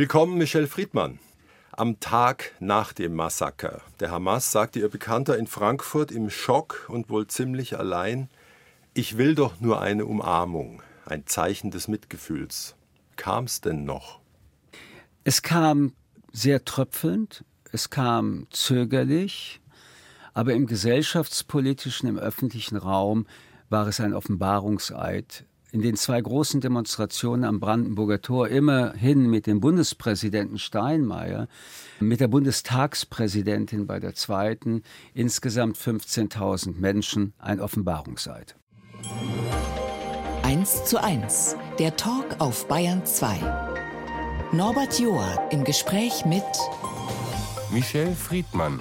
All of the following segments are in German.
Willkommen, Michel Friedmann. Am Tag nach dem Massaker der Hamas sagte ihr Bekannter in Frankfurt im Schock und wohl ziemlich allein, ich will doch nur eine Umarmung, ein Zeichen des Mitgefühls. Kam es denn noch? Es kam sehr tröpfelnd, es kam zögerlich, aber im gesellschaftspolitischen, im öffentlichen Raum war es ein Offenbarungseid in den zwei großen Demonstrationen am Brandenburger Tor immerhin mit dem Bundespräsidenten Steinmeier, mit der Bundestagspräsidentin bei der zweiten, insgesamt 15.000 Menschen ein Offenbarungseid. 1 zu 1, der Talk auf Bayern 2. Norbert Joa im Gespräch mit Michel Friedmann,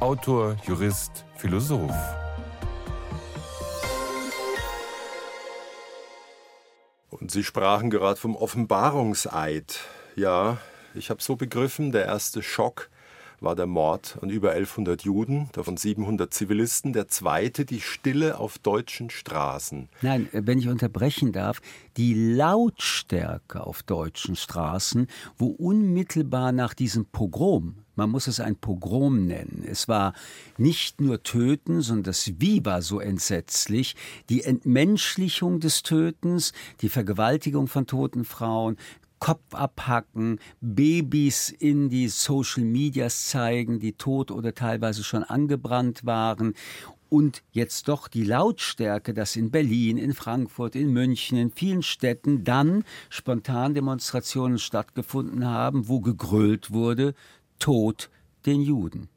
Autor, Jurist, Philosoph. Und Sie sprachen gerade vom Offenbarungseid. Ja, ich habe so begriffen, der erste Schock war der Mord an über 1100 Juden, davon 700 Zivilisten. Der zweite die Stille auf deutschen Straßen. Nein, wenn ich unterbrechen darf, die Lautstärke auf deutschen Straßen, wo unmittelbar nach diesem Pogrom, man muss es ein Pogrom nennen. Es war nicht nur Töten, sondern das Wie war so entsetzlich. Die Entmenschlichung des Tötens, die Vergewaltigung von toten Frauen, Kopf abhacken, Babys in die Social Medias zeigen, die tot oder teilweise schon angebrannt waren und jetzt doch die Lautstärke, dass in Berlin, in Frankfurt, in München, in vielen Städten dann spontan Demonstrationen stattgefunden haben, wo gegrölt wurde, Tod den Juden.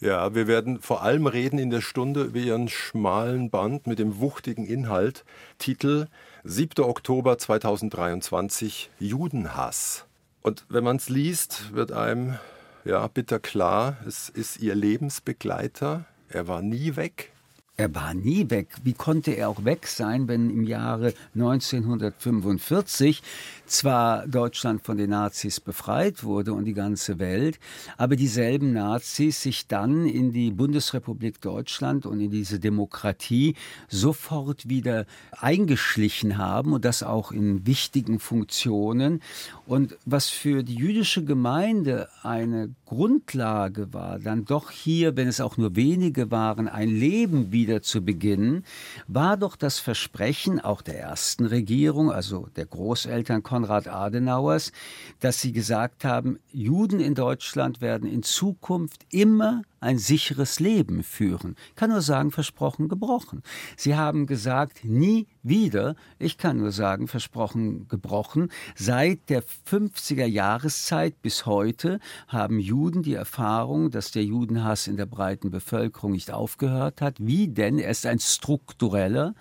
Ja, wir werden vor allem reden in der Stunde über Ihren schmalen Band mit dem wuchtigen Inhalt. Titel 7. Oktober 2023 Judenhass. Und wenn man es liest, wird einem ja bitter klar, es ist Ihr Lebensbegleiter. Er war nie weg. Er war nie weg. Wie konnte er auch weg sein, wenn im Jahre 1945 zwar Deutschland von den Nazis befreit wurde und die ganze Welt, aber dieselben Nazis sich dann in die Bundesrepublik Deutschland und in diese Demokratie sofort wieder eingeschlichen haben und das auch in wichtigen Funktionen. Und was für die jüdische Gemeinde eine Grundlage war, dann doch hier, wenn es auch nur wenige waren, ein Leben wieder zu beginnen, war doch das Versprechen auch der ersten Regierung, also der Großeltern Konrad Adenauers, dass sie gesagt haben, Juden in Deutschland werden in Zukunft immer ein sicheres Leben führen. Ich kann nur sagen, versprochen, gebrochen. Sie haben gesagt, nie wieder, ich kann nur sagen, versprochen, gebrochen. Seit der 50er Jahreszeit bis heute haben Juden die Erfahrung, dass der Judenhass in der breiten Bevölkerung nicht aufgehört hat. Wie denn? Er ist ein struktureller,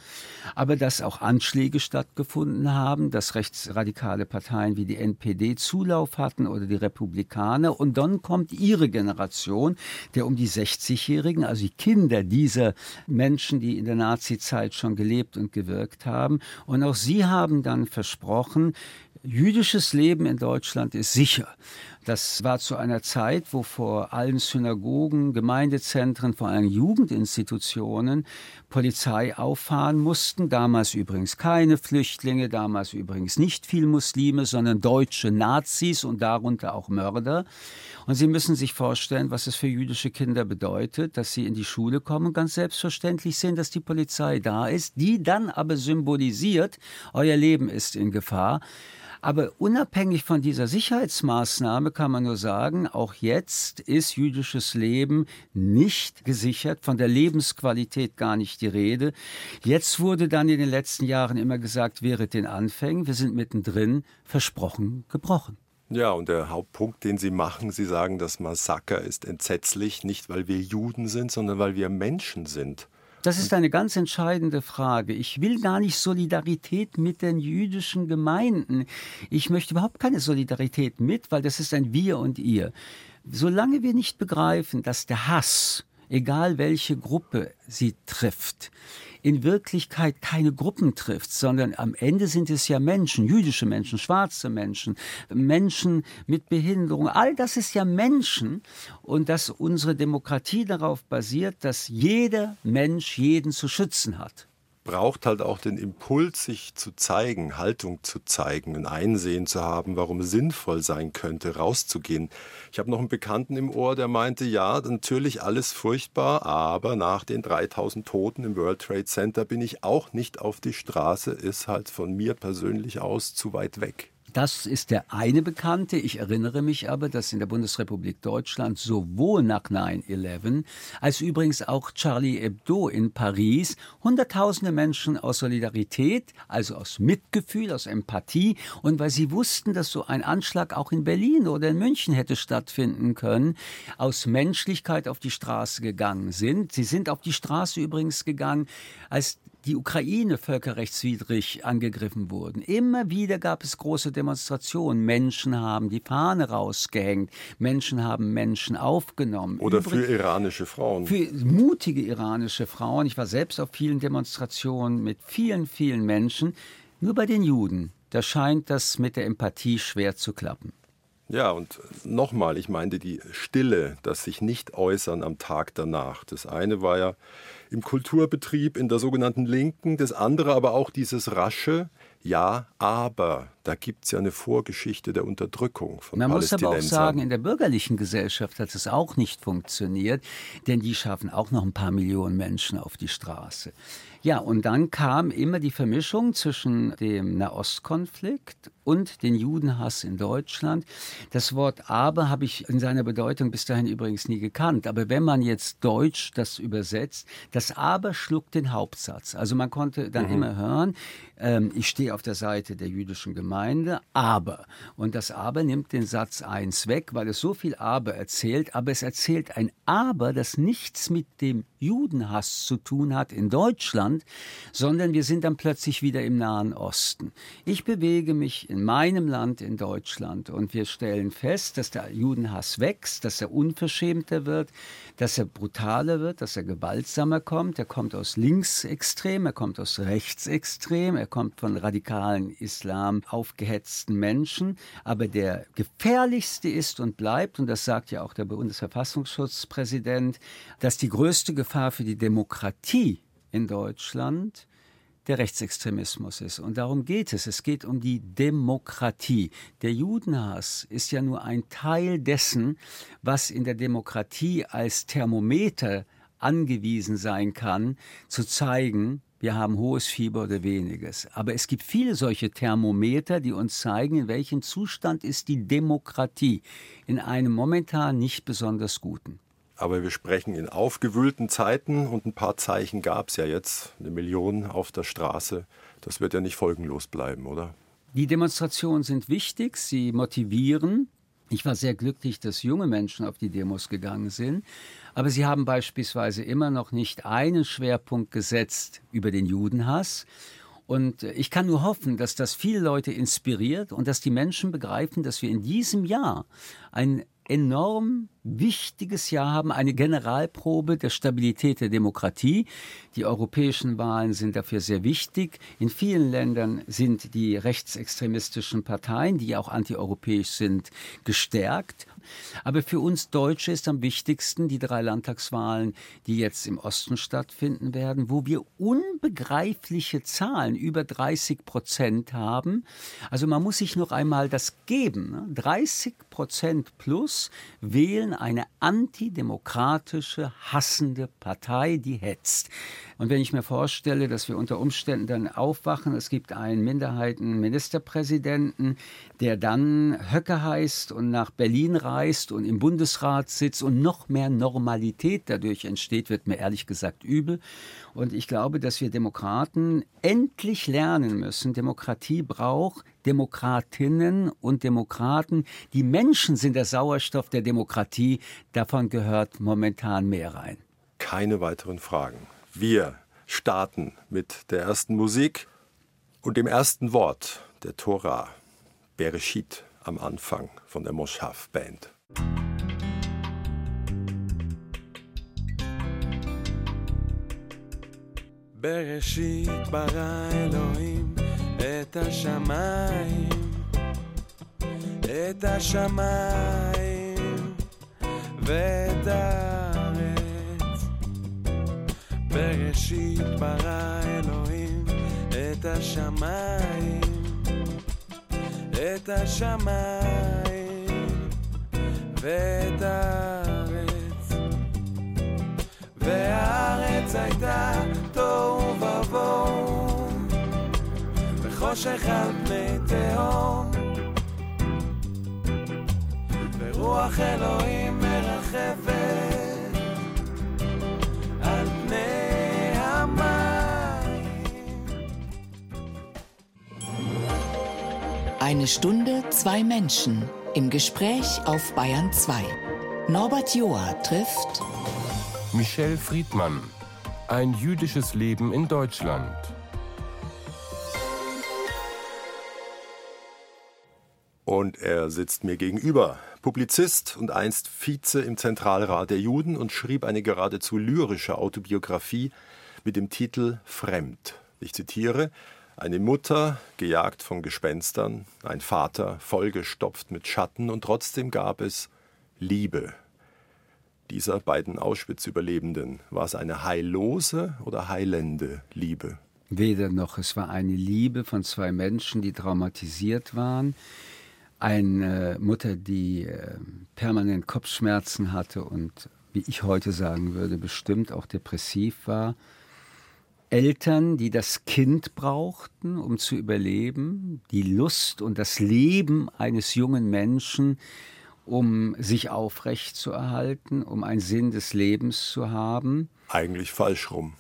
aber dass auch Anschläge stattgefunden haben, dass rechtsradikale Parteien wie die NPD Zulauf hatten oder die Republikaner. Und dann kommt ihre Generation, der um die 60-Jährigen, also die Kinder dieser Menschen, die in der Nazizeit schon gelebt und gewirkt haben. Und auch sie haben dann versprochen, jüdisches Leben in Deutschland ist sicher. Das war zu einer Zeit, wo vor allen Synagogen, Gemeindezentren, vor allen Jugendinstitutionen Polizei auffahren mussten. Damals übrigens keine Flüchtlinge, damals übrigens nicht viel Muslime, sondern deutsche Nazis und darunter auch Mörder. Und Sie müssen sich vorstellen, was es für jüdische Kinder bedeutet, dass sie in die Schule kommen und ganz selbstverständlich sehen, dass die Polizei da ist, die dann aber symbolisiert, euer Leben ist in Gefahr. Aber unabhängig von dieser Sicherheitsmaßnahme kann man nur sagen, auch jetzt ist jüdisches Leben nicht gesichert, von der Lebensqualität gar nicht die Rede. Jetzt wurde dann in den letzten Jahren immer gesagt, während den Anfängen, wir sind mittendrin, versprochen, gebrochen. Ja, und der Hauptpunkt, den Sie machen, Sie sagen, das Massaker ist entsetzlich, nicht weil wir Juden sind, sondern weil wir Menschen sind. Das ist eine ganz entscheidende Frage. Ich will gar nicht Solidarität mit den jüdischen Gemeinden. Ich möchte überhaupt keine Solidarität mit, weil das ist ein Wir und Ihr. Solange wir nicht begreifen, dass der Hass, egal welche Gruppe sie trifft, in Wirklichkeit keine Gruppen trifft, sondern am Ende sind es ja Menschen, jüdische Menschen, schwarze Menschen, Menschen mit Behinderung, all das ist ja Menschen und dass unsere Demokratie darauf basiert, dass jeder Mensch jeden zu schützen hat. Braucht halt auch den Impuls, sich zu zeigen, Haltung zu zeigen, ein Einsehen zu haben, warum es sinnvoll sein könnte, rauszugehen. Ich habe noch einen Bekannten im Ohr, der meinte, ja, natürlich alles furchtbar, aber nach den 3000 Toten im World Trade Center bin ich auch nicht auf die Straße, ist halt von mir persönlich aus zu weit weg. Das ist der eine Bekannte. Ich erinnere mich aber, dass in der Bundesrepublik Deutschland sowohl nach 9-11 als übrigens auch Charlie Hebdo in Paris Hunderttausende Menschen aus Solidarität, also aus Mitgefühl, aus Empathie und weil sie wussten, dass so ein Anschlag auch in Berlin oder in München hätte stattfinden können, aus Menschlichkeit auf die Straße gegangen sind. Sie sind auf die Straße übrigens gegangen, als die Ukraine völkerrechtswidrig angegriffen wurden. Immer wieder gab es große Demonstrationen. Menschen haben die Fahne rausgehängt. Menschen haben Menschen aufgenommen. Oder Übrig, für iranische Frauen. Für mutige iranische Frauen. Ich war selbst auf vielen Demonstrationen mit vielen, vielen Menschen. Nur bei den Juden, da scheint das mit der Empathie schwer zu klappen. Ja, und nochmal, ich meinte die Stille, das sich nicht äußern am Tag danach. Das eine war ja im Kulturbetrieb, in der sogenannten Linken, das andere aber auch dieses rasche, ja, aber da gibt es ja eine Vorgeschichte der Unterdrückung von Man muss aber auch sagen, in der bürgerlichen Gesellschaft hat es auch nicht funktioniert, denn die schaffen auch noch ein paar Millionen Menschen auf die Straße. Ja, und dann kam immer die Vermischung zwischen dem Nahostkonflikt und den Judenhass in Deutschland. Das Wort aber habe ich in seiner Bedeutung bis dahin übrigens nie gekannt. Aber wenn man jetzt Deutsch das übersetzt, das aber schluckt den Hauptsatz. Also man konnte dann mhm. immer hören, ähm, ich stehe auf der Seite der jüdischen Gemeinde, aber. Und das aber nimmt den Satz 1 weg, weil es so viel aber erzählt, aber es erzählt ein aber, das nichts mit dem Judenhass zu tun hat in Deutschland, sondern wir sind dann plötzlich wieder im Nahen Osten. Ich bewege mich in meinem Land, in Deutschland, und wir stellen fest, dass der Judenhass wächst, dass er unverschämter wird, dass er brutaler wird, dass er gewaltsamer kommt. Er kommt aus Linksextrem, er kommt aus Rechtsextrem, er kommt von radikalen Islam aufgehetzten Menschen. Aber der gefährlichste ist und bleibt, und das sagt ja auch der Bundesverfassungsschutzpräsident, dass die größte Gefahr für die Demokratie in Deutschland der Rechtsextremismus ist. Und darum geht es. Es geht um die Demokratie. Der Judenhass ist ja nur ein Teil dessen, was in der Demokratie als Thermometer angewiesen sein kann, zu zeigen, wir haben hohes Fieber oder weniges. Aber es gibt viele solche Thermometer, die uns zeigen, in welchem Zustand ist die Demokratie. In einem momentan nicht besonders guten. Aber wir sprechen in aufgewühlten Zeiten und ein paar Zeichen gab es ja jetzt. Eine Million auf der Straße. Das wird ja nicht folgenlos bleiben, oder? Die Demonstrationen sind wichtig, sie motivieren. Ich war sehr glücklich, dass junge Menschen auf die Demos gegangen sind. Aber sie haben beispielsweise immer noch nicht einen Schwerpunkt gesetzt über den Judenhass. Und ich kann nur hoffen, dass das viele Leute inspiriert und dass die Menschen begreifen, dass wir in diesem Jahr ein enorm wichtiges Jahr haben, eine Generalprobe der Stabilität der Demokratie. Die europäischen Wahlen sind dafür sehr wichtig. In vielen Ländern sind die rechtsextremistischen Parteien, die auch antieuropäisch sind, gestärkt. Aber für uns Deutsche ist am wichtigsten die drei Landtagswahlen, die jetzt im Osten stattfinden werden, wo wir unbegreifliche Zahlen über 30 Prozent haben. Also man muss sich noch einmal das geben. 30 ne? Prozent plus wählen eine antidemokratische, hassende Partei, die hetzt. Und wenn ich mir vorstelle, dass wir unter Umständen dann aufwachen, es gibt einen Minderheitenministerpräsidenten, der dann Höcke heißt und nach Berlin reist und im Bundesrat sitzt und noch mehr Normalität dadurch entsteht, wird mir ehrlich gesagt übel. Und ich glaube, dass wir Demokraten endlich lernen müssen, Demokratie braucht Demokratinnen und Demokraten. Die Menschen sind der Sauerstoff der Demokratie. Davon gehört momentan mehr rein. Keine weiteren Fragen. Wir starten mit der ersten Musik und dem ersten Wort der Tora, Bereshit am Anfang von der Moshav Band. בראשית ברא אלוהים את השמיים, את השמיים ואת הארץ. בראשית ברא אלוהים את השמיים, את השמיים ואת הארץ. והארץ הייתה תוהו ובוהו, וחושך על פני תהום. ורוח אלוהים מרחפת על פני המים. Eine Stunde, zwei Menschen im Gespräch auf Bayern 2. Norbert Joa trifft Michel Friedmann. Ein jüdisches Leben in Deutschland. Und er sitzt mir gegenüber. Publizist und einst Vize im Zentralrat der Juden und schrieb eine geradezu lyrische Autobiografie mit dem Titel Fremd. Ich zitiere: Eine Mutter, gejagt von Gespenstern, ein Vater, vollgestopft mit Schatten, und trotzdem gab es Liebe. Dieser beiden Auschwitz-Überlebenden, war es eine heillose oder heilende Liebe? Weder noch. Es war eine Liebe von zwei Menschen, die traumatisiert waren. Eine Mutter, die äh, permanent Kopfschmerzen hatte und, wie ich heute sagen würde, bestimmt auch depressiv war. Eltern, die das Kind brauchten, um zu überleben, die Lust und das Leben eines jungen Menschen, um sich aufrecht zu erhalten, um einen Sinn des Lebens zu haben. Eigentlich falsch rum.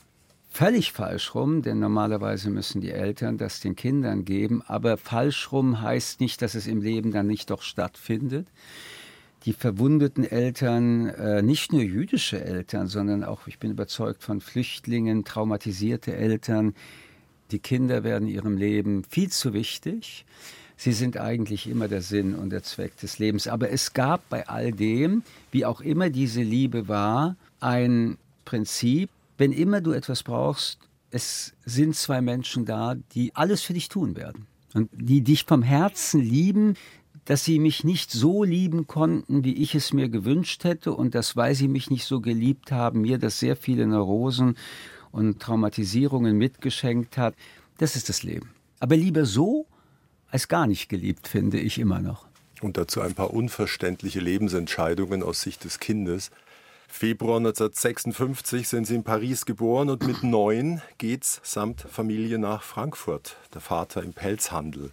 Völlig falsch rum, denn normalerweise müssen die Eltern das den Kindern geben, aber falsch rum heißt nicht, dass es im Leben dann nicht doch stattfindet. Die verwundeten Eltern, äh, nicht nur jüdische Eltern, sondern auch, ich bin überzeugt, von Flüchtlingen, traumatisierte Eltern, die Kinder werden ihrem Leben viel zu wichtig. Sie sind eigentlich immer der Sinn und der Zweck des Lebens. Aber es gab bei all dem, wie auch immer diese Liebe war, ein Prinzip, wenn immer du etwas brauchst, es sind zwei Menschen da, die alles für dich tun werden. Und die dich vom Herzen lieben, dass sie mich nicht so lieben konnten, wie ich es mir gewünscht hätte und dass, weil sie mich nicht so geliebt haben, mir das sehr viele Neurosen und Traumatisierungen mitgeschenkt hat. Das ist das Leben. Aber lieber so als gar nicht geliebt, finde ich immer noch. Und dazu ein paar unverständliche Lebensentscheidungen aus Sicht des Kindes. Februar 1956 sind sie in Paris geboren und mit neun geht's samt Familie nach Frankfurt. Der Vater im Pelzhandel.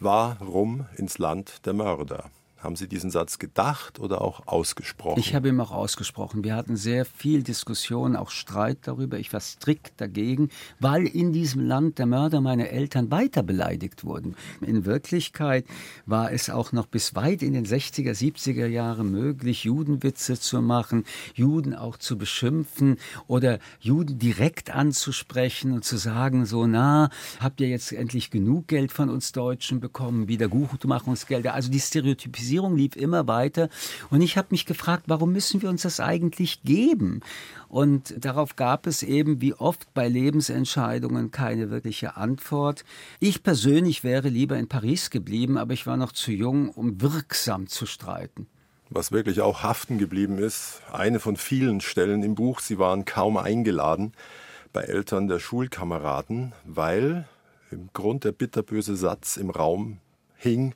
Warum ins Land der Mörder? Haben Sie diesen Satz gedacht oder auch ausgesprochen? Ich habe ihn auch ausgesprochen. Wir hatten sehr viel Diskussion, auch Streit darüber. Ich war strikt dagegen, weil in diesem Land der Mörder meiner Eltern weiter beleidigt wurden. In Wirklichkeit war es auch noch bis weit in den 60er, 70er Jahren möglich, Judenwitze zu machen, Juden auch zu beschimpfen oder Juden direkt anzusprechen und zu sagen, so, na, habt ihr jetzt endlich genug Geld von uns Deutschen bekommen, Wiedergutmachungsgelder. Also die Stereotypisierung lief immer weiter. Und ich habe mich gefragt, warum müssen wir uns das eigentlich geben? Und darauf gab es eben wie oft bei Lebensentscheidungen keine wirkliche Antwort. Ich persönlich wäre lieber in Paris geblieben, aber ich war noch zu jung, um wirksam zu streiten. Was wirklich auch haften geblieben ist, eine von vielen Stellen im Buch, sie waren kaum eingeladen bei Eltern der Schulkameraden, weil im Grund der bitterböse Satz im Raum hing,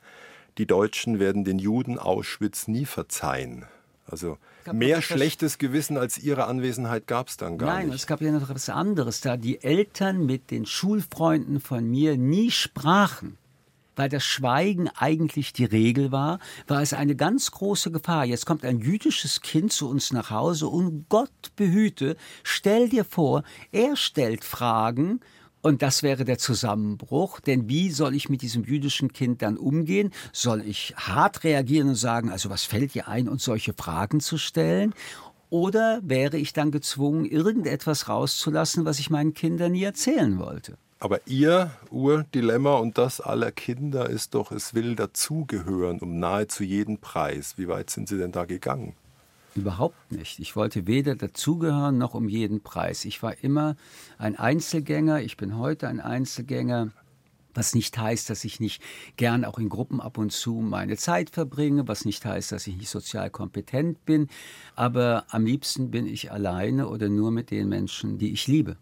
die Deutschen werden den Juden Auschwitz nie verzeihen. Also mehr schlechtes Gewissen als ihre Anwesenheit gab es dann gar Nein, nicht. es gab ja noch etwas anderes, da die Eltern mit den Schulfreunden von mir nie sprachen. Weil das Schweigen eigentlich die Regel war, war es eine ganz große Gefahr. Jetzt kommt ein jüdisches Kind zu uns nach Hause und Gott behüte, stell dir vor, er stellt Fragen und das wäre der Zusammenbruch, denn wie soll ich mit diesem jüdischen Kind dann umgehen? Soll ich hart reagieren und sagen, also was fällt dir ein, uns solche Fragen zu stellen? Oder wäre ich dann gezwungen, irgendetwas rauszulassen, was ich meinen Kindern nie erzählen wollte? Aber ihr Urdilemma und das aller Kinder ist doch, es will dazugehören um nahezu jeden Preis. Wie weit sind Sie denn da gegangen? Überhaupt nicht. Ich wollte weder dazugehören noch um jeden Preis. Ich war immer ein Einzelgänger. Ich bin heute ein Einzelgänger. Was nicht heißt, dass ich nicht gern auch in Gruppen ab und zu meine Zeit verbringe, was nicht heißt, dass ich nicht sozial kompetent bin. Aber am liebsten bin ich alleine oder nur mit den Menschen, die ich liebe.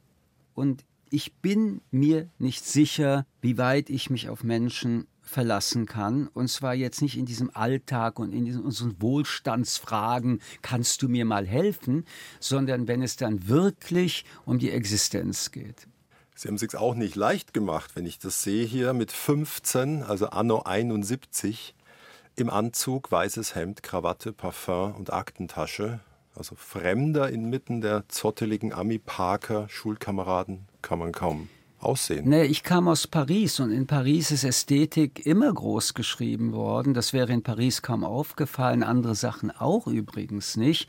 Und ich bin mir nicht sicher, wie weit ich mich auf Menschen verlassen kann. Und zwar jetzt nicht in diesem Alltag und in diesen, unseren Wohlstandsfragen, kannst du mir mal helfen, sondern wenn es dann wirklich um die Existenz geht. Sie haben es sich auch nicht leicht gemacht, wenn ich das sehe hier mit 15, also Anno 71, im Anzug, weißes Hemd, Krawatte, Parfum und Aktentasche. Also Fremder inmitten der zotteligen Ami-Parker, Schulkameraden, kann man kaum aussehen? Nee, ich kam aus Paris und in Paris ist Ästhetik immer groß geschrieben worden. Das wäre in Paris kaum aufgefallen, andere Sachen auch übrigens nicht.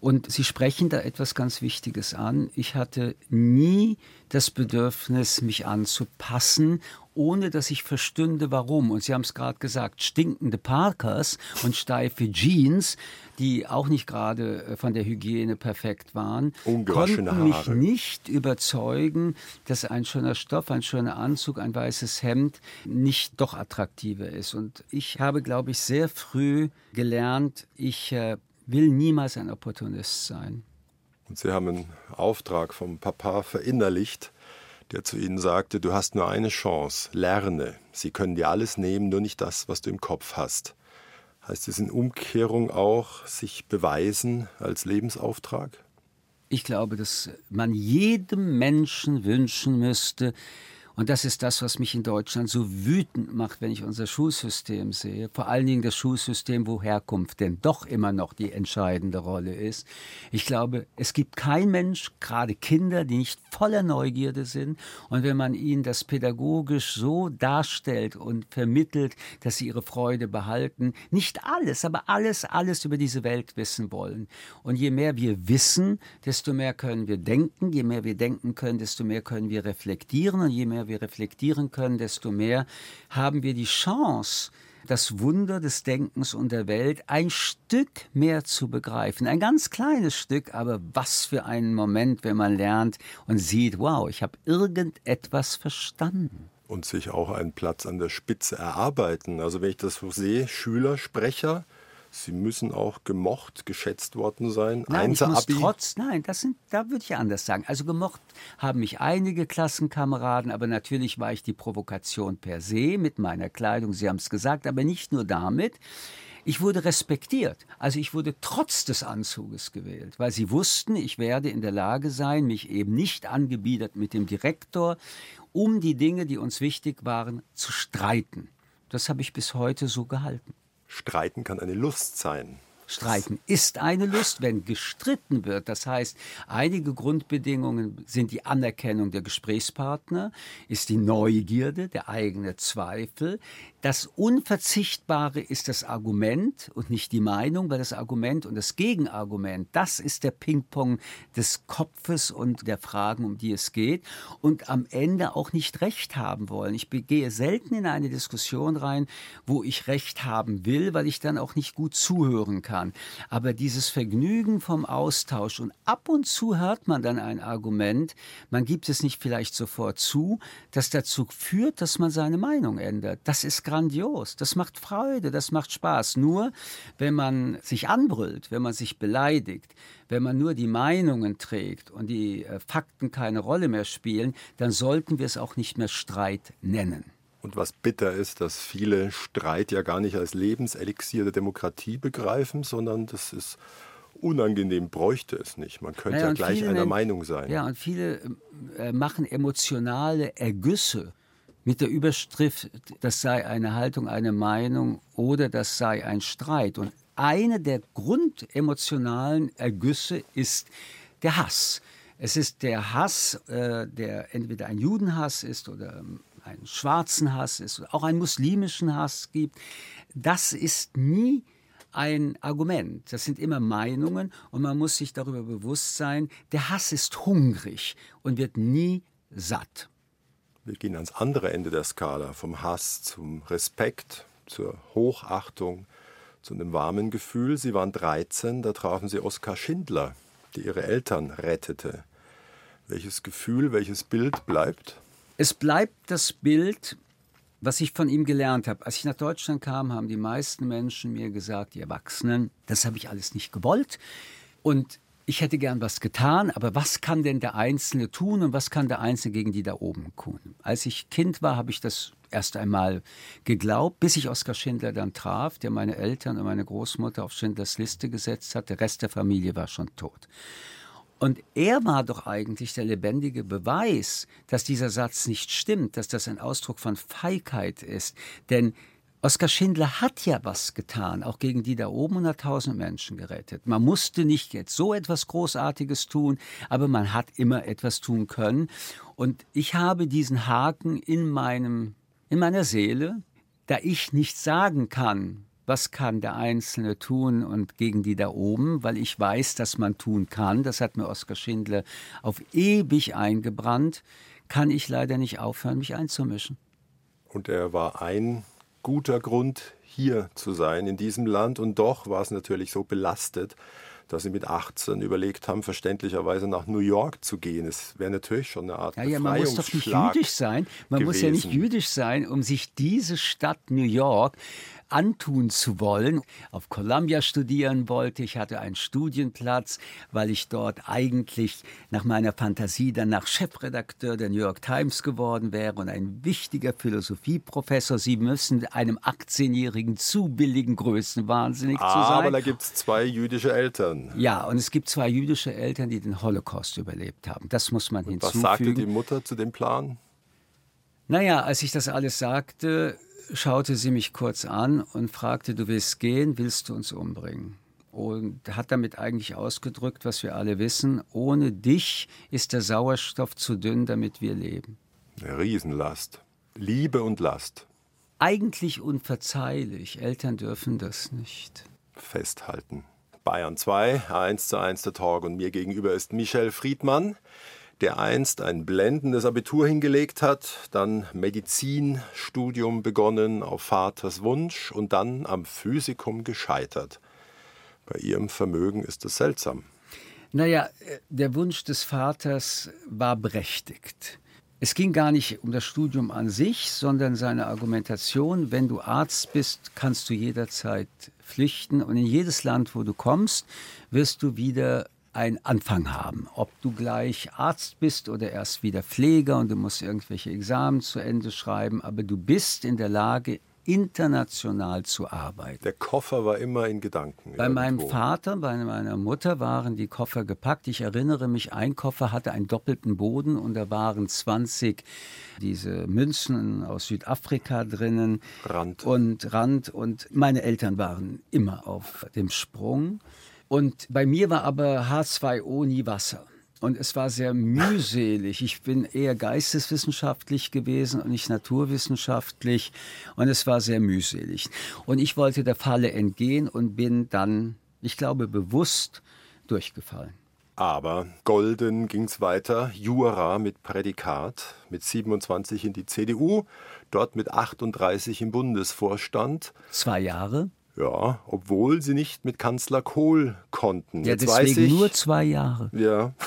Und Sie sprechen da etwas ganz Wichtiges an. Ich hatte nie das Bedürfnis, mich anzupassen ohne dass ich verstünde, warum. Und Sie haben es gerade gesagt, stinkende Parkers und steife Jeans, die auch nicht gerade äh, von der Hygiene perfekt waren, konnten mich nicht überzeugen, dass ein schöner Stoff, ein schöner Anzug, ein weißes Hemd nicht doch attraktiver ist. Und ich habe, glaube ich, sehr früh gelernt, ich äh, will niemals ein Opportunist sein. Und Sie haben einen Auftrag vom Papa verinnerlicht, der zu ihnen sagte, du hast nur eine Chance, lerne. Sie können dir alles nehmen, nur nicht das, was du im Kopf hast. Heißt es in Umkehrung auch, sich beweisen als Lebensauftrag? Ich glaube, dass man jedem Menschen wünschen müsste, und das ist das, was mich in Deutschland so wütend macht, wenn ich unser Schulsystem sehe. Vor allen Dingen das Schulsystem, wo Herkunft denn doch immer noch die entscheidende Rolle ist. Ich glaube, es gibt kein Mensch, gerade Kinder, die nicht voller Neugierde sind. Und wenn man ihnen das pädagogisch so darstellt und vermittelt, dass sie ihre Freude behalten, nicht alles, aber alles, alles über diese Welt wissen wollen. Und je mehr wir wissen, desto mehr können wir denken. Je mehr wir denken können, desto mehr können wir reflektieren. Und je mehr mehr wir reflektieren können, desto mehr haben wir die Chance, das Wunder des Denkens und der Welt ein Stück mehr zu begreifen. Ein ganz kleines Stück, aber was für ein Moment, wenn man lernt und sieht, wow, ich habe irgendetwas verstanden. Und sich auch einen Platz an der Spitze erarbeiten. Also wenn ich das so sehe, Schülersprecher, Sie müssen auch gemocht, geschätzt worden sein. Nein, ich muss trotz, nein, das sind, da würde ich anders sagen. Also gemocht haben mich einige Klassenkameraden, aber natürlich war ich die Provokation per se mit meiner Kleidung. Sie haben es gesagt, aber nicht nur damit. Ich wurde respektiert. Also ich wurde trotz des Anzuges gewählt, weil sie wussten, ich werde in der Lage sein, mich eben nicht angebiedert mit dem Direktor, um die Dinge, die uns wichtig waren, zu streiten. Das habe ich bis heute so gehalten. Streiten kann eine Lust sein. Streiten ist eine Lust, wenn gestritten wird. Das heißt, einige Grundbedingungen sind die Anerkennung der Gesprächspartner, ist die Neugierde, der eigene Zweifel, das Unverzichtbare ist das Argument und nicht die Meinung, weil das Argument und das Gegenargument, das ist der Ping-Pong des Kopfes und der Fragen, um die es geht. Und am Ende auch nicht Recht haben wollen. Ich gehe selten in eine Diskussion rein, wo ich Recht haben will, weil ich dann auch nicht gut zuhören kann. Aber dieses Vergnügen vom Austausch und ab und zu hört man dann ein Argument, man gibt es nicht vielleicht sofort zu, das dazu führt, dass man seine Meinung ändert. Das ist grandios, das macht Freude, das macht Spaß. Nur wenn man sich anbrüllt, wenn man sich beleidigt, wenn man nur die Meinungen trägt und die äh, Fakten keine Rolle mehr spielen, dann sollten wir es auch nicht mehr Streit nennen. Und was bitter ist, dass viele Streit ja gar nicht als Lebenselixier der Demokratie begreifen, sondern das ist unangenehm, bräuchte es nicht. Man könnte naja, ja gleich einer Meinung sein. Ja, und viele äh, machen emotionale Ergüsse mit der Überschrift, das sei eine Haltung, eine Meinung oder das sei ein Streit. Und eine der grundemotionalen Ergüsse ist der Hass. Es ist der Hass, äh, der entweder ein Judenhass ist oder ähm, einen schwarzen Hass ist, auch einen muslimischen Hass gibt. Das ist nie ein Argument. Das sind immer Meinungen und man muss sich darüber bewusst sein, der Hass ist hungrig und wird nie satt. Wir gehen ans andere Ende der Skala, vom Hass zum Respekt, zur Hochachtung, zu einem warmen Gefühl. Sie waren 13, da trafen sie Oskar Schindler, der ihre Eltern rettete. Welches Gefühl, welches Bild bleibt? Es bleibt das Bild, was ich von ihm gelernt habe. Als ich nach Deutschland kam, haben die meisten Menschen mir gesagt, die Erwachsenen, das habe ich alles nicht gewollt. Und ich hätte gern was getan, aber was kann denn der Einzelne tun und was kann der Einzelne gegen die da oben tun? Als ich Kind war, habe ich das erst einmal geglaubt, bis ich Oskar Schindler dann traf, der meine Eltern und meine Großmutter auf Schindlers Liste gesetzt hat. Der Rest der Familie war schon tot. Und er war doch eigentlich der lebendige Beweis, dass dieser Satz nicht stimmt, dass das ein Ausdruck von Feigheit ist. Denn Oskar Schindler hat ja was getan, auch gegen die da oben und hat tausend Menschen gerettet. Man musste nicht jetzt so etwas Großartiges tun, aber man hat immer etwas tun können. Und ich habe diesen Haken in meinem, in meiner Seele, da ich nicht sagen kann, was kann der Einzelne tun und gegen die da oben, weil ich weiß, dass man tun kann. Das hat mir Oskar Schindler auf ewig eingebrannt, kann ich leider nicht aufhören, mich einzumischen. Und er war ein guter Grund, hier zu sein, in diesem Land. Und doch war es natürlich so belastet, dass sie mit 18 überlegt haben, verständlicherweise nach New York zu gehen. Es wäre natürlich schon eine Art ja, ja, man muss doch nicht jüdisch sein. Man gewesen. muss ja nicht jüdisch sein, um sich diese Stadt New York antun zu wollen. Auf Columbia studieren wollte. Ich hatte einen Studienplatz, weil ich dort eigentlich nach meiner Fantasie danach Chefredakteur der New York Times geworden wäre und ein wichtiger Philosophieprofessor. Sie müssen einem 18-Jährigen zu billigen Größen wahnsinnig Aber zu sein. Aber da gibt es zwei jüdische Eltern. Ja, und es gibt zwei jüdische Eltern, die den Holocaust überlebt haben. Das muss man und hinzufügen. Was sagte die Mutter zu dem Plan? Naja, als ich das alles sagte, schaute sie mich kurz an und fragte, du willst gehen, willst du uns umbringen? Und hat damit eigentlich ausgedrückt, was wir alle wissen, ohne dich ist der Sauerstoff zu dünn, damit wir leben. Eine Riesenlast. Liebe und Last. Eigentlich unverzeihlich. Eltern dürfen das nicht. Festhalten. Bayern 2, 1 zu 1 der Talk und mir gegenüber ist Michel Friedmann der einst ein blendendes Abitur hingelegt hat, dann Medizinstudium begonnen auf Vaters Wunsch und dann am Physikum gescheitert. Bei ihrem Vermögen ist es seltsam. Naja, der Wunsch des Vaters war berechtigt. Es ging gar nicht um das Studium an sich, sondern seine Argumentation, wenn du Arzt bist, kannst du jederzeit pflichten und in jedes Land, wo du kommst, wirst du wieder einen Anfang haben. Ob du gleich Arzt bist oder erst wieder Pfleger und du musst irgendwelche Examen zu Ende schreiben, aber du bist in der Lage, international zu arbeiten. Der Koffer war immer in Gedanken. Bei irgendwo. meinem Vater, bei meiner Mutter waren die Koffer gepackt. Ich erinnere mich, ein Koffer hatte einen doppelten Boden und da waren 20 diese Münzen aus Südafrika drinnen. Rand. Und Rand. Und meine Eltern waren immer auf dem Sprung. Und bei mir war aber H2O nie Wasser. Und es war sehr mühselig. Ich bin eher geisteswissenschaftlich gewesen und nicht naturwissenschaftlich. Und es war sehr mühselig. Und ich wollte der Falle entgehen und bin dann, ich glaube, bewusst durchgefallen. Aber golden ging es weiter. Jura mit Prädikat, mit 27 in die CDU, dort mit 38 im Bundesvorstand. Zwei Jahre. Ja, obwohl sie nicht mit Kanzler Kohl konnten. Ja, Jetzt deswegen ich, nur zwei Jahre. Ja.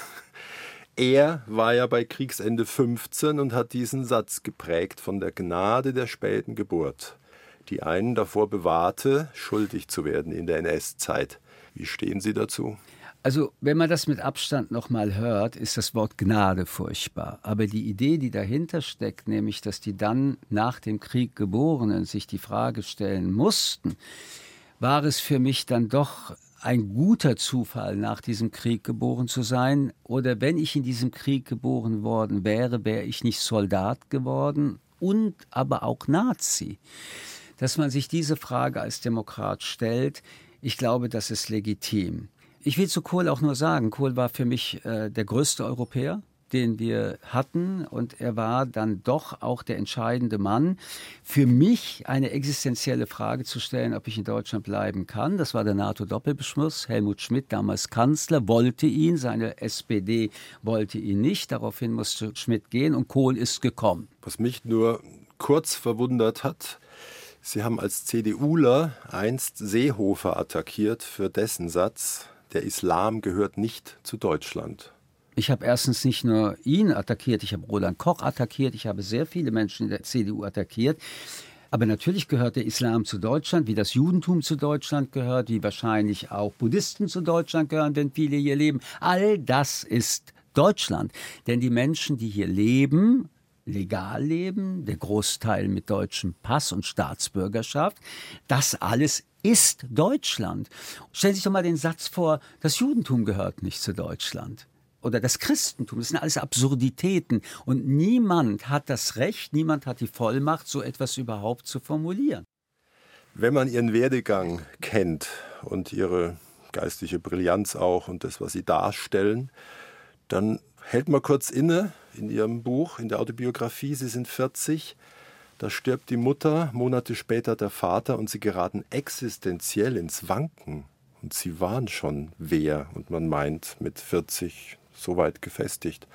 Er war ja bei Kriegsende 15 und hat diesen Satz geprägt von der Gnade der späten Geburt, die einen davor bewahrte, schuldig zu werden in der NS-Zeit. Wie stehen Sie dazu? Also, wenn man das mit Abstand nochmal hört, ist das Wort Gnade furchtbar. Aber die Idee, die dahinter steckt, nämlich, dass die dann nach dem Krieg Geborenen sich die Frage stellen mussten, war es für mich dann doch ein guter Zufall, nach diesem Krieg geboren zu sein? Oder wenn ich in diesem Krieg geboren worden wäre, wäre ich nicht Soldat geworden und aber auch Nazi? Dass man sich diese Frage als Demokrat stellt, ich glaube, das ist legitim. Ich will zu Kohl auch nur sagen, Kohl war für mich äh, der größte Europäer, den wir hatten und er war dann doch auch der entscheidende Mann, für mich eine existenzielle Frage zu stellen, ob ich in Deutschland bleiben kann. Das war der NATO-Doppelbeschluss. Helmut Schmidt, damals Kanzler, wollte ihn, seine SPD wollte ihn nicht. Daraufhin musste Schmidt gehen und Kohl ist gekommen. Was mich nur kurz verwundert hat, Sie haben als CDUler einst Seehofer attackiert für dessen Satz, der Islam gehört nicht zu Deutschland. Ich habe erstens nicht nur ihn attackiert, ich habe Roland Koch attackiert, ich habe sehr viele Menschen in der CDU attackiert. Aber natürlich gehört der Islam zu Deutschland, wie das Judentum zu Deutschland gehört, wie wahrscheinlich auch Buddhisten zu Deutschland gehören, wenn viele hier leben. All das ist Deutschland. Denn die Menschen, die hier leben, legal leben, der Großteil mit deutschem Pass und Staatsbürgerschaft, das alles ist Deutschland. Stellen Sie sich doch mal den Satz vor, das Judentum gehört nicht zu Deutschland oder das Christentum, das sind alles Absurditäten. Und niemand hat das Recht, niemand hat die Vollmacht, so etwas überhaupt zu formulieren. Wenn man Ihren Werdegang kennt und Ihre geistliche Brillanz auch und das, was Sie darstellen, dann hält man kurz inne in Ihrem Buch, in der Autobiografie. Sie sind 40, da stirbt die Mutter, Monate später der Vater und Sie geraten existenziell ins Wanken. Und Sie waren schon wer und man meint mit 40 so weit gefestigt.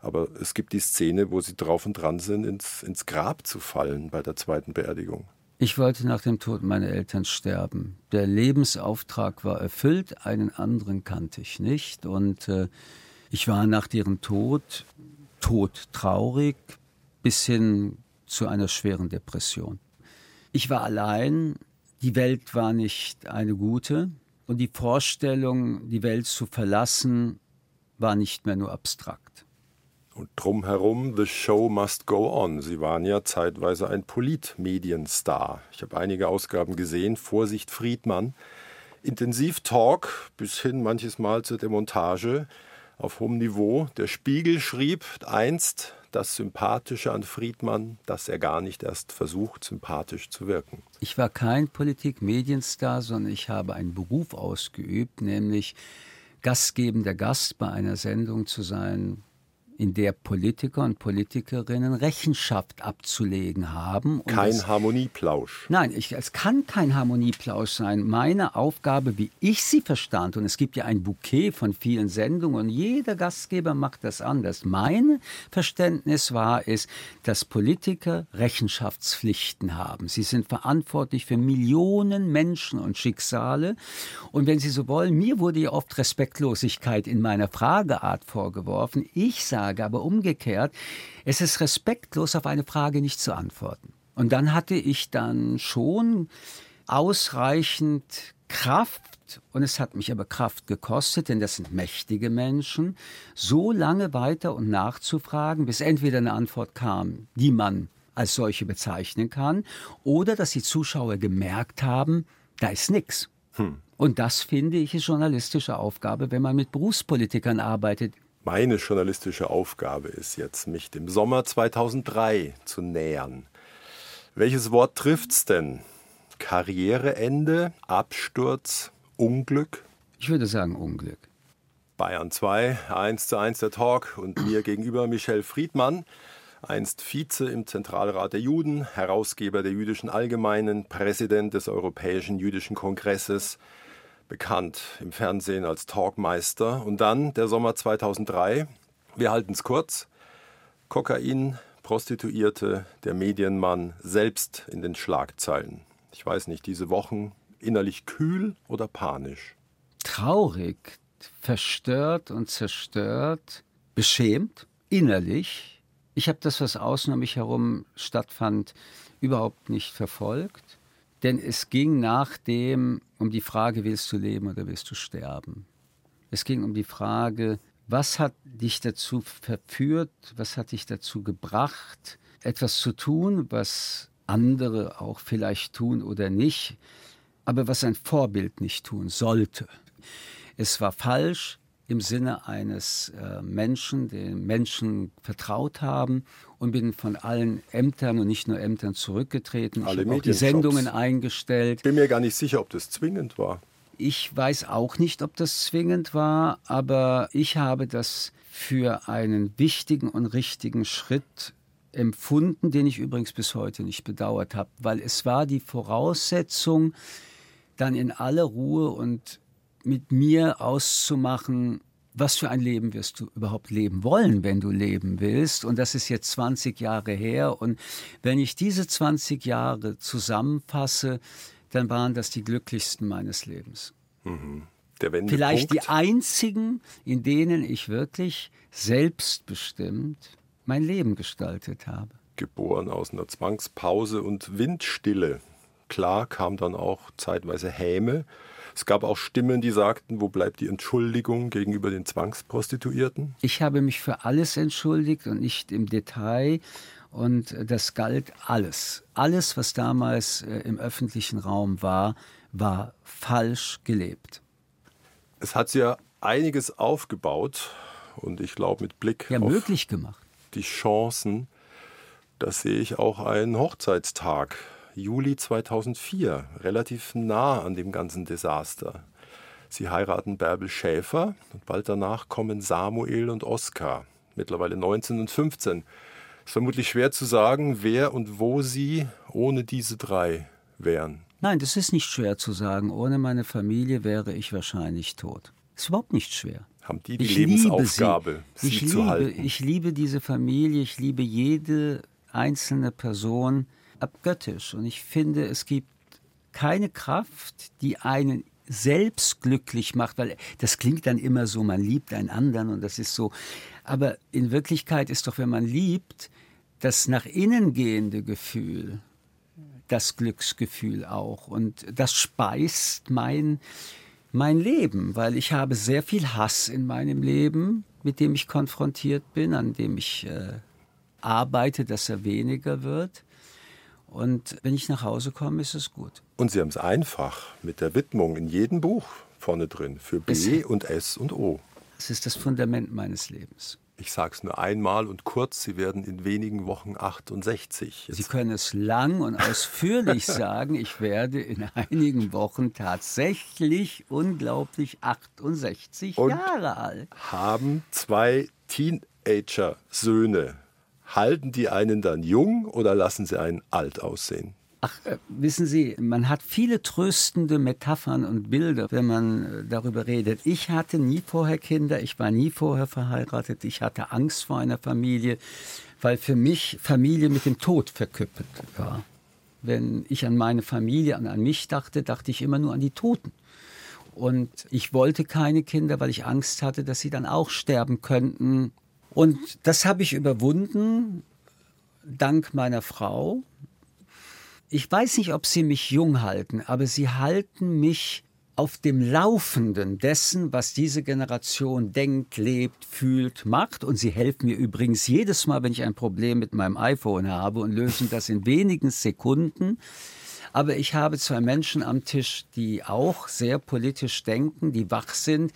Aber es gibt die Szene, wo sie drauf und dran sind, ins, ins Grab zu fallen bei der zweiten Beerdigung. Ich wollte nach dem Tod meiner Eltern sterben. Der Lebensauftrag war erfüllt, einen anderen kannte ich nicht. Und äh, ich war nach deren Tod todtraurig bis hin zu einer schweren Depression. Ich war allein, die Welt war nicht eine gute und die Vorstellung, die Welt zu verlassen, war nicht mehr nur abstrakt. Und drumherum, the show must go on. Sie waren ja zeitweise ein Politmedienstar. Ich habe einige Ausgaben gesehen. Vorsicht Friedmann. Intensiv Talk bis hin manches Mal zur Demontage auf hohem Niveau. Der Spiegel schrieb einst das Sympathische an Friedmann, dass er gar nicht erst versucht, sympathisch zu wirken. Ich war kein Politikmedienstar, sondern ich habe einen Beruf ausgeübt, nämlich gastgebender Gast bei einer Sendung zu sein, in der Politiker und Politikerinnen Rechenschaft abzulegen haben. kein es, Harmonieplausch. Nein, ich, es kann kein Harmonieplausch sein. Meine Aufgabe, wie ich sie verstand, und es gibt ja ein Bouquet von vielen Sendungen und jeder Gastgeber macht das anders. Mein Verständnis war es, dass Politiker Rechenschaftspflichten haben. Sie sind verantwortlich für Millionen Menschen und Schicksale. Und wenn Sie so wollen, mir wurde ja oft Respektlosigkeit in meiner Frageart vorgeworfen. Ich sage, Frage, aber umgekehrt, es ist respektlos, auf eine Frage nicht zu antworten. Und dann hatte ich dann schon ausreichend Kraft, und es hat mich aber Kraft gekostet, denn das sind mächtige Menschen, so lange weiter und nachzufragen, bis entweder eine Antwort kam, die man als solche bezeichnen kann, oder dass die Zuschauer gemerkt haben, da ist nichts. Hm. Und das finde ich ist journalistische Aufgabe, wenn man mit Berufspolitikern arbeitet meine journalistische Aufgabe ist jetzt, mich dem Sommer 2003 zu nähern. Welches Wort trifft's denn? Karriereende, Absturz, Unglück? Ich würde sagen Unglück. Bayern 2, 1 zu 1 der Talk und mir gegenüber Michel Friedmann, einst Vize im Zentralrat der Juden, Herausgeber der Jüdischen Allgemeinen, Präsident des Europäischen Jüdischen Kongresses, bekannt im Fernsehen als Talkmeister. Und dann der Sommer 2003. Wir halten es kurz. Kokain, Prostituierte, der Medienmann selbst in den Schlagzeilen. Ich weiß nicht, diese Wochen innerlich kühl oder panisch? Traurig, verstört und zerstört, beschämt, innerlich. Ich habe das, was außen um mich herum stattfand, überhaupt nicht verfolgt. Denn es ging nach dem um die Frage, willst du leben oder willst du sterben? Es ging um die Frage, was hat dich dazu verführt, was hat dich dazu gebracht, etwas zu tun, was andere auch vielleicht tun oder nicht, aber was ein Vorbild nicht tun sollte. Es war falsch, im Sinne eines äh, Menschen, den Menschen vertraut haben und bin von allen Ämtern und nicht nur Ämtern zurückgetreten. Alle ich habe auch die Sendungen eingestellt. Ich bin mir gar nicht sicher, ob das zwingend war. Ich weiß auch nicht, ob das zwingend war, aber ich habe das für einen wichtigen und richtigen Schritt empfunden, den ich übrigens bis heute nicht bedauert habe, weil es war die Voraussetzung, dann in aller Ruhe und mit mir auszumachen, was für ein Leben wirst du überhaupt leben wollen, wenn du leben willst. Und das ist jetzt 20 Jahre her. Und wenn ich diese 20 Jahre zusammenfasse, dann waren das die glücklichsten meines Lebens. Mhm. Vielleicht die einzigen, in denen ich wirklich selbstbestimmt mein Leben gestaltet habe. geboren aus einer Zwangspause und Windstille. Klar kam dann auch zeitweise Häme. Es gab auch Stimmen, die sagten, wo bleibt die Entschuldigung gegenüber den Zwangsprostituierten? Ich habe mich für alles entschuldigt und nicht im Detail. Und das galt alles. Alles, was damals äh, im öffentlichen Raum war, war falsch gelebt. Es hat ja einiges aufgebaut und ich glaube mit Blick Ja, auf möglich gemacht. die Chancen, da sehe ich auch einen Hochzeitstag, Juli 2004, relativ nah an dem ganzen Desaster. Sie heiraten Bärbel Schäfer und bald danach kommen Samuel und Oskar, mittlerweile 19 und 15. Es ist vermutlich schwer zu sagen, wer und wo sie ohne diese drei wären. Nein, das ist nicht schwer zu sagen. Ohne meine Familie wäre ich wahrscheinlich tot. Ist überhaupt nicht schwer. Haben die die Ich Lebensaufgabe, sie. sie, ich zu liebe, halten? Ich liebe diese Familie, ich liebe jede einzelne Person abgöttisch. Und ich finde, es gibt keine Kraft, die einen selbst glücklich macht, weil das klingt dann immer so, man liebt einen anderen und das ist so. Aber in Wirklichkeit ist doch, wenn man liebt, das nach innen gehende Gefühl, das Glücksgefühl auch. Und das speist mein, mein Leben, weil ich habe sehr viel Hass in meinem Leben, mit dem ich konfrontiert bin, an dem ich äh, arbeite, dass er weniger wird. Und wenn ich nach Hause komme, ist es gut. Und Sie haben es einfach mit der Widmung in jedem Buch vorne drin für B Es- und S und O. Es ist das Fundament meines Lebens. Ich sage es nur einmal und kurz, Sie werden in wenigen Wochen 68. Sie Jetzt, können es lang und ausführlich sagen. Ich werde in einigen Wochen tatsächlich unglaublich 68 Und- Jahre alt. haben zwei Teenager-Söhne. Halten die einen dann jung oder lassen sie einen alt aussehen? Ach, äh, wissen Sie, man hat viele tröstende Metaphern und Bilder, wenn man äh, darüber redet. Ich hatte nie vorher Kinder, ich war nie vorher verheiratet, ich hatte Angst vor einer Familie, weil für mich Familie mit dem Tod verküppelt war. Wenn ich an meine Familie, an, an mich dachte, dachte ich immer nur an die Toten. Und ich wollte keine Kinder, weil ich Angst hatte, dass sie dann auch sterben könnten. Und das habe ich überwunden, dank meiner Frau. Ich weiß nicht, ob sie mich jung halten, aber sie halten mich auf dem Laufenden dessen, was diese Generation denkt, lebt, fühlt, macht. Und sie helfen mir übrigens jedes Mal, wenn ich ein Problem mit meinem iPhone habe und lösen das in wenigen Sekunden. Aber ich habe zwei Menschen am Tisch, die auch sehr politisch denken, die wach sind.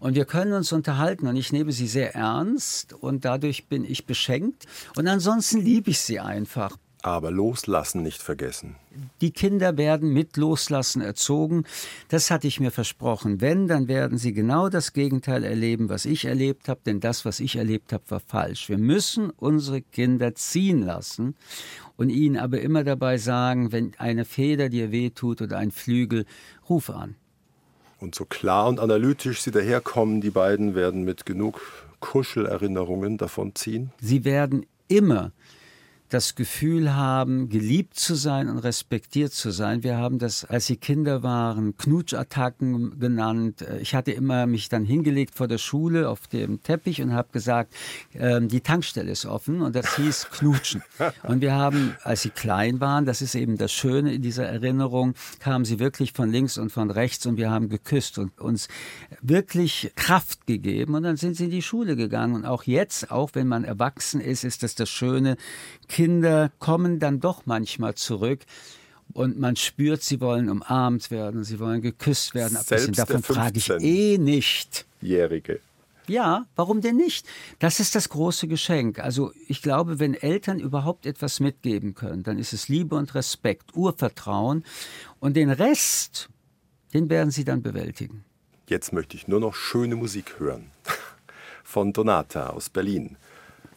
Und wir können uns unterhalten und ich nehme sie sehr ernst und dadurch bin ich beschenkt. Und ansonsten liebe ich sie einfach. Aber loslassen nicht vergessen. Die Kinder werden mit Loslassen erzogen. Das hatte ich mir versprochen. Wenn, dann werden sie genau das Gegenteil erleben, was ich erlebt habe, denn das, was ich erlebt habe, war falsch. Wir müssen unsere Kinder ziehen lassen und ihnen aber immer dabei sagen, wenn eine Feder dir wehtut oder ein Flügel, ruf an. Und so klar und analytisch sie daherkommen, die beiden werden mit genug Kuschelerinnerungen davonziehen. Sie werden immer das Gefühl haben, geliebt zu sein und respektiert zu sein. Wir haben das, als sie Kinder waren, Knutschattacken genannt. Ich hatte immer mich dann hingelegt vor der Schule auf dem Teppich und habe gesagt, ähm, die Tankstelle ist offen und das hieß Knutschen. Und wir haben, als sie klein waren, das ist eben das Schöne in dieser Erinnerung, kamen sie wirklich von links und von rechts und wir haben geküsst und uns wirklich Kraft gegeben und dann sind sie in die Schule gegangen und auch jetzt, auch wenn man erwachsen ist, ist das das Schöne, Kinder kommen dann doch manchmal zurück und man spürt, sie wollen umarmt werden, sie wollen geküsst werden. Abgesehen davon frage ich 15. eh nicht. Jährige. Ja, warum denn nicht? Das ist das große Geschenk. Also ich glaube, wenn Eltern überhaupt etwas mitgeben können, dann ist es Liebe und Respekt, Urvertrauen und den Rest, den werden sie dann bewältigen. Jetzt möchte ich nur noch schöne Musik hören. Von Donata aus Berlin.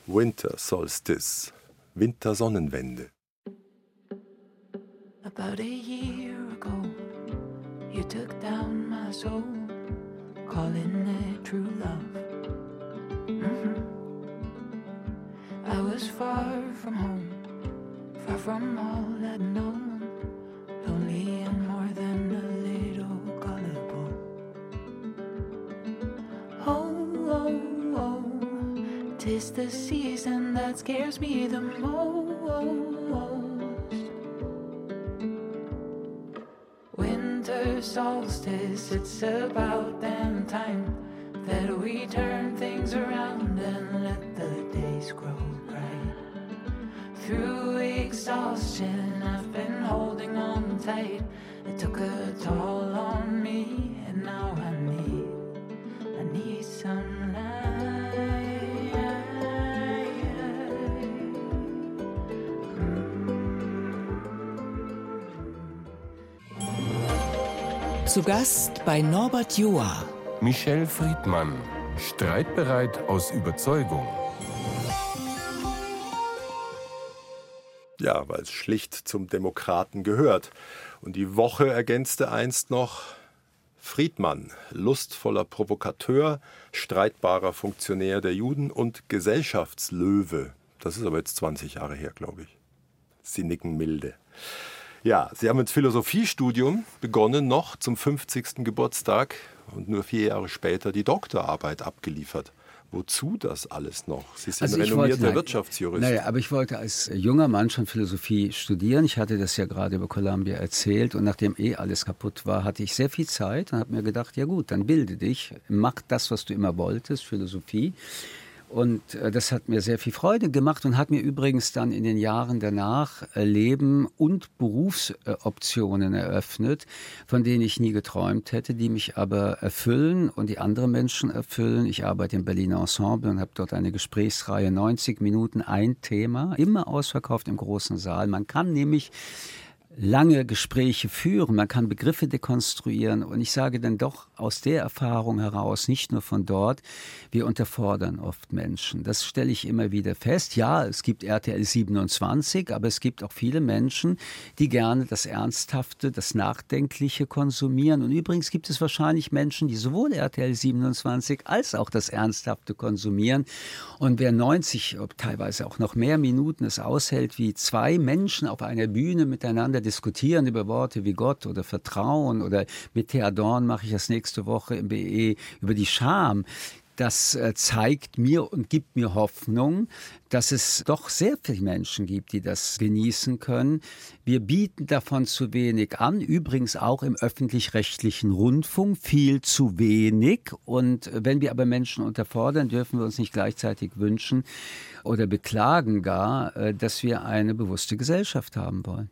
Winter Solstice. Wintersonnenwende. About a year ago, you took down my soul, calling it true love. Mhm. I was far from home, far from all I'd known, lonely and more than tis the season that scares me the most. Winter solstice, it's about damn time that we turn things around and let the days grow bright. Through exhaustion, I've been holding on tight. It took a toll on me, and now I need, I need some Zu Gast bei Norbert Joa. Michel Friedmann. Streitbereit aus Überzeugung. Ja, weil es schlicht zum Demokraten gehört. Und die Woche ergänzte einst noch Friedmann, lustvoller Provokateur, streitbarer Funktionär der Juden und Gesellschaftslöwe. Das ist aber jetzt 20 Jahre her, glaube ich. Sie nicken milde. Ja, Sie haben ins Philosophiestudium begonnen, noch zum 50. Geburtstag und nur vier Jahre später die Doktorarbeit abgeliefert. Wozu das alles noch? Sie sind Also renommierter wollte- nein, Wirtschaftsjurist. Naja, aber ich wollte als junger Mann schon Philosophie studieren. Ich hatte das ja gerade über Columbia erzählt und nachdem eh alles kaputt war, hatte ich sehr viel Zeit und habe mir gedacht, ja gut, dann bilde dich, mach das, was du immer wolltest, Philosophie. Und äh, das hat mir sehr viel Freude gemacht und hat mir übrigens dann in den Jahren danach äh, Leben und Berufsoptionen eröffnet, von denen ich nie geträumt hätte, die mich aber erfüllen und die andere Menschen erfüllen. Ich arbeite im Berliner Ensemble und habe dort eine Gesprächsreihe, 90 Minuten, ein Thema, immer ausverkauft im großen Saal. Man kann nämlich lange Gespräche führen, man kann Begriffe dekonstruieren und ich sage dann doch aus der Erfahrung heraus, nicht nur von dort, wir unterfordern oft Menschen. Das stelle ich immer wieder fest. Ja, es gibt RTL 27, aber es gibt auch viele Menschen, die gerne das Ernsthafte, das Nachdenkliche konsumieren und übrigens gibt es wahrscheinlich Menschen, die sowohl RTL 27 als auch das Ernsthafte konsumieren und wer 90, teilweise auch noch mehr Minuten es aushält, wie zwei Menschen auf einer Bühne miteinander diskutieren über Worte wie Gott oder Vertrauen oder mit Thea Dorn mache ich das nächste Woche im BE über die Scham. Das äh, zeigt mir und gibt mir Hoffnung, dass es doch sehr viele Menschen gibt, die das genießen können. Wir bieten davon zu wenig an, übrigens auch im öffentlich-rechtlichen Rundfunk viel zu wenig. Und wenn wir aber Menschen unterfordern, dürfen wir uns nicht gleichzeitig wünschen oder beklagen gar, äh, dass wir eine bewusste Gesellschaft haben wollen.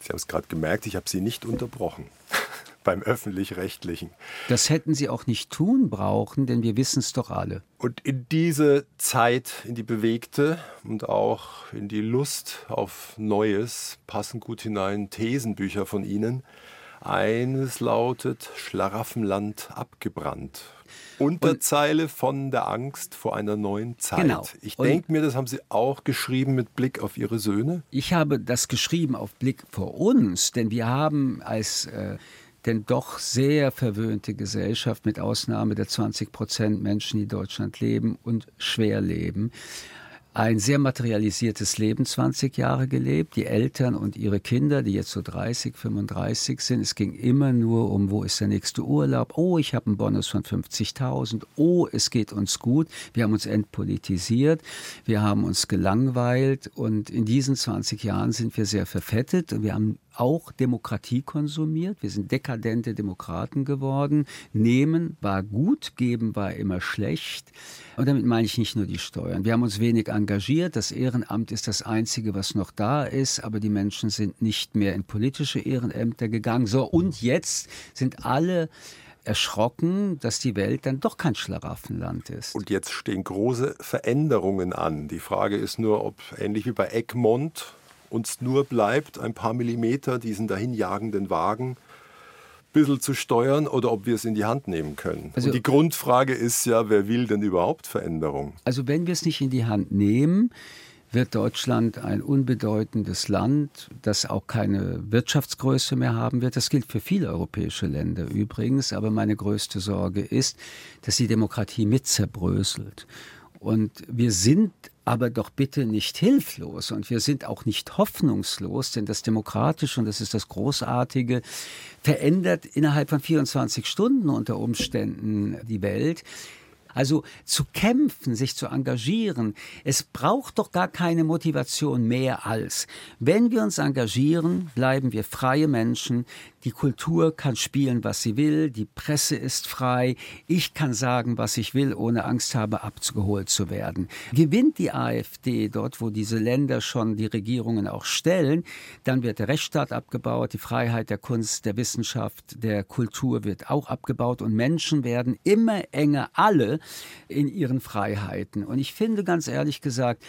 Sie haben es gerade gemerkt, ich habe Sie nicht unterbrochen beim öffentlich-rechtlichen. Das hätten sie auch nicht tun brauchen, denn wir wissen es doch alle. Und in diese Zeit, in die bewegte und auch in die Lust auf Neues passen gut hinein Thesenbücher von Ihnen. Eines lautet Schlaraffenland abgebrannt. Unterzeile von der Angst vor einer neuen Zeit. Genau. Ich denke mir, das haben Sie auch geschrieben mit Blick auf Ihre Söhne. Ich habe das geschrieben auf Blick vor uns, denn wir haben als äh, denn doch sehr verwöhnte Gesellschaft mit Ausnahme der 20 Prozent Menschen, die in Deutschland leben und schwer leben, ein sehr materialisiertes Leben 20 Jahre gelebt. Die Eltern und ihre Kinder, die jetzt so 30, 35 sind, es ging immer nur um, wo ist der nächste Urlaub? Oh, ich habe einen Bonus von 50.000. Oh, es geht uns gut. Wir haben uns entpolitisiert. Wir haben uns gelangweilt. Und in diesen 20 Jahren sind wir sehr verfettet. Und wir haben auch Demokratie konsumiert. Wir sind dekadente Demokraten geworden. Nehmen war gut, geben war immer schlecht. Und damit meine ich nicht nur die Steuern. Wir haben uns wenig engagiert. Das Ehrenamt ist das Einzige, was noch da ist. Aber die Menschen sind nicht mehr in politische Ehrenämter gegangen. So, und jetzt sind alle erschrocken, dass die Welt dann doch kein Schlaraffenland ist. Und jetzt stehen große Veränderungen an. Die Frage ist nur, ob ähnlich wie bei Egmont uns nur bleibt, ein paar Millimeter diesen dahinjagenden Wagen ein bisschen zu steuern oder ob wir es in die Hand nehmen können. Also- die Grundfrage ist ja, wer will denn überhaupt Veränderung? Also wenn wir es nicht in die Hand nehmen, wird Deutschland ein unbedeutendes Land, das auch keine Wirtschaftsgröße mehr haben wird. Das gilt für viele europäische Länder übrigens. Aber meine größte Sorge ist, dass die Demokratie mit zerbröselt. Und wir sind aber doch bitte nicht hilflos und wir sind auch nicht hoffnungslos, denn das Demokratische, und das ist das Großartige, verändert innerhalb von 24 Stunden unter Umständen die Welt. Also zu kämpfen, sich zu engagieren, es braucht doch gar keine Motivation mehr als, wenn wir uns engagieren, bleiben wir freie Menschen, die Kultur kann spielen, was sie will, die Presse ist frei, ich kann sagen, was ich will, ohne Angst habe, abgeholt zu werden. Gewinnt die AfD dort, wo diese Länder schon die Regierungen auch stellen, dann wird der Rechtsstaat abgebaut, die Freiheit der Kunst, der Wissenschaft, der Kultur wird auch abgebaut und Menschen werden immer enger alle in ihren Freiheiten. Und ich finde ganz ehrlich gesagt,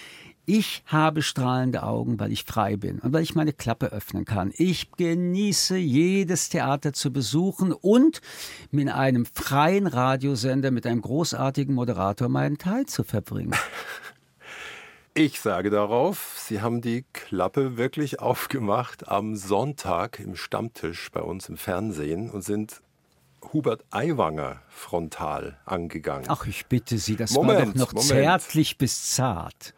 ich habe strahlende Augen, weil ich frei bin und weil ich meine Klappe öffnen kann. Ich genieße jedes Theater zu besuchen und mit einem freien Radiosender mit einem großartigen Moderator meinen Teil zu verbringen. Ich sage darauf, Sie haben die Klappe wirklich aufgemacht am Sonntag im Stammtisch bei uns im Fernsehen und sind Hubert Aiwanger frontal angegangen. Ach, ich bitte Sie, das Moment, war doch noch Moment. zärtlich bis zart.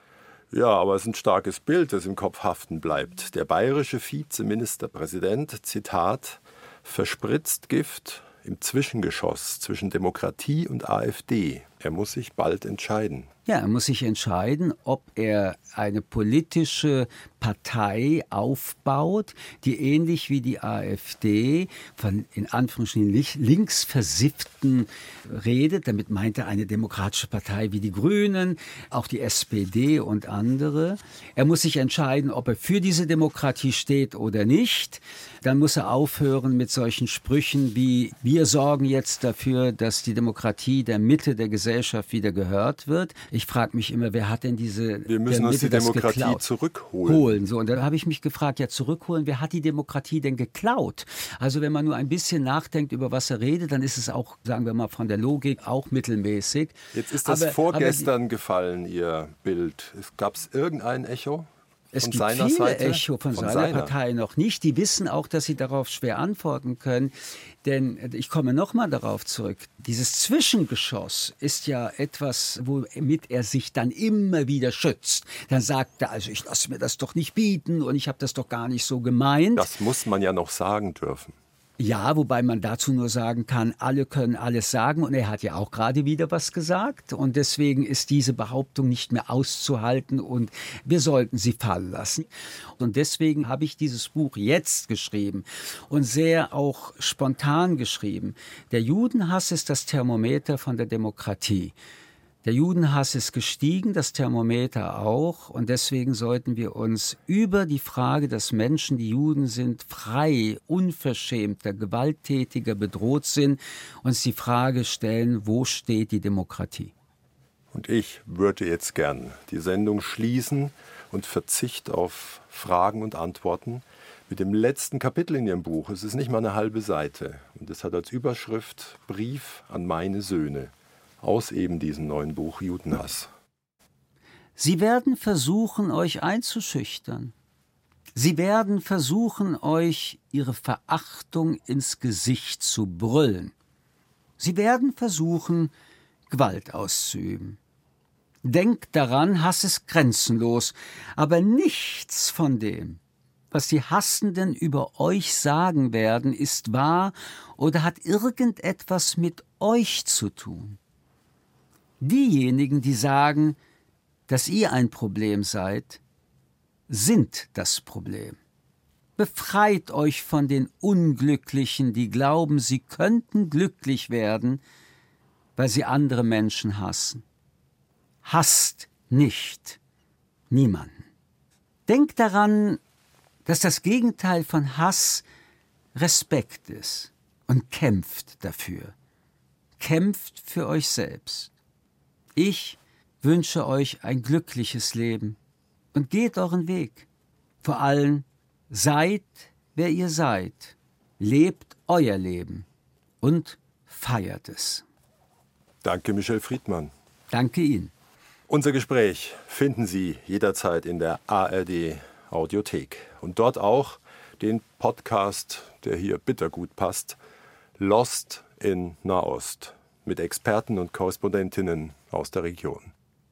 Ja, aber es ist ein starkes Bild, das im Kopf haften bleibt. Der bayerische Vizeministerpräsident, Zitat, verspritzt Gift im Zwischengeschoss zwischen Demokratie und AfD. Er muss sich bald entscheiden. Ja, er muss sich entscheiden, ob er eine politische Partei aufbaut, die ähnlich wie die AfD von in Anführungsstrichen linksversifften redet. Damit meint er eine demokratische Partei wie die Grünen, auch die SPD und andere. Er muss sich entscheiden, ob er für diese Demokratie steht oder nicht. Dann muss er aufhören mit solchen Sprüchen wie wir sorgen jetzt dafür, dass die Demokratie der Mitte der Gesellschaft wieder gehört wird. Ich frage mich immer, wer hat denn diese Wir müssen uns die das Demokratie geklaut? zurückholen. Holen. So, und dann habe ich mich gefragt, ja, zurückholen, wer hat die Demokratie denn geklaut? Also wenn man nur ein bisschen nachdenkt, über was er redet, dann ist es auch, sagen wir mal, von der Logik auch mittelmäßig. Jetzt ist das Aber- vorgestern gefallen, Ihr Bild. Gab es irgendein Echo? Es von gibt seiner viele Seite? Echo von, seiner, seiner. Partei noch nicht. Die wissen auch, dass sie darauf schwer antworten können. Denn äh, ich komme nochmal darauf zurück. Dieses Zwischengeschoss ist ja etwas, womit er sich dann immer wieder schützt. Dann sagt er, also ich lasse mir das doch nicht bieten und ich habe das doch gar nicht so gemeint. Das muss man ja noch sagen dürfen. Ja, wobei man dazu nur sagen kann, alle können alles sagen und er hat ja auch gerade wieder was gesagt und deswegen ist diese Behauptung nicht mehr auszuhalten und wir sollten sie fallen lassen. Und deswegen habe ich dieses Buch jetzt geschrieben und sehr auch spontan geschrieben. Der Judenhass ist das Thermometer von der Demokratie. Der Judenhass ist gestiegen, das Thermometer auch, und deswegen sollten wir uns über die Frage, dass Menschen, die Juden sind, frei, unverschämter, gewalttätiger bedroht sind, uns die Frage stellen, wo steht die Demokratie? Und ich würde jetzt gern die Sendung schließen und Verzicht auf Fragen und Antworten mit dem letzten Kapitel in Ihrem Buch. Es ist nicht mal eine halbe Seite. Und es hat als Überschrift Brief an meine Söhne aus eben diesem neuen Buch Judenhass. Sie werden versuchen, euch einzuschüchtern. Sie werden versuchen, euch ihre Verachtung ins Gesicht zu brüllen. Sie werden versuchen, Gewalt auszuüben. Denkt daran, Hass ist grenzenlos, aber nichts von dem, was die Hassenden über euch sagen werden, ist wahr oder hat irgendetwas mit euch zu tun. Diejenigen, die sagen, dass ihr ein Problem seid, sind das Problem. Befreit euch von den Unglücklichen, die glauben, sie könnten glücklich werden, weil sie andere Menschen hassen. Hasst nicht niemanden. Denkt daran, dass das Gegenteil von Hass Respekt ist und kämpft dafür. Kämpft für euch selbst. Ich wünsche euch ein glückliches Leben und geht euren Weg. Vor allem seid, wer ihr seid. Lebt euer Leben und feiert es. Danke, Michel Friedmann. Danke Ihnen. Unser Gespräch finden Sie jederzeit in der ARD Audiothek und dort auch den Podcast, der hier bittergut passt, Lost in Nahost mit Experten und Korrespondentinnen aus der Region.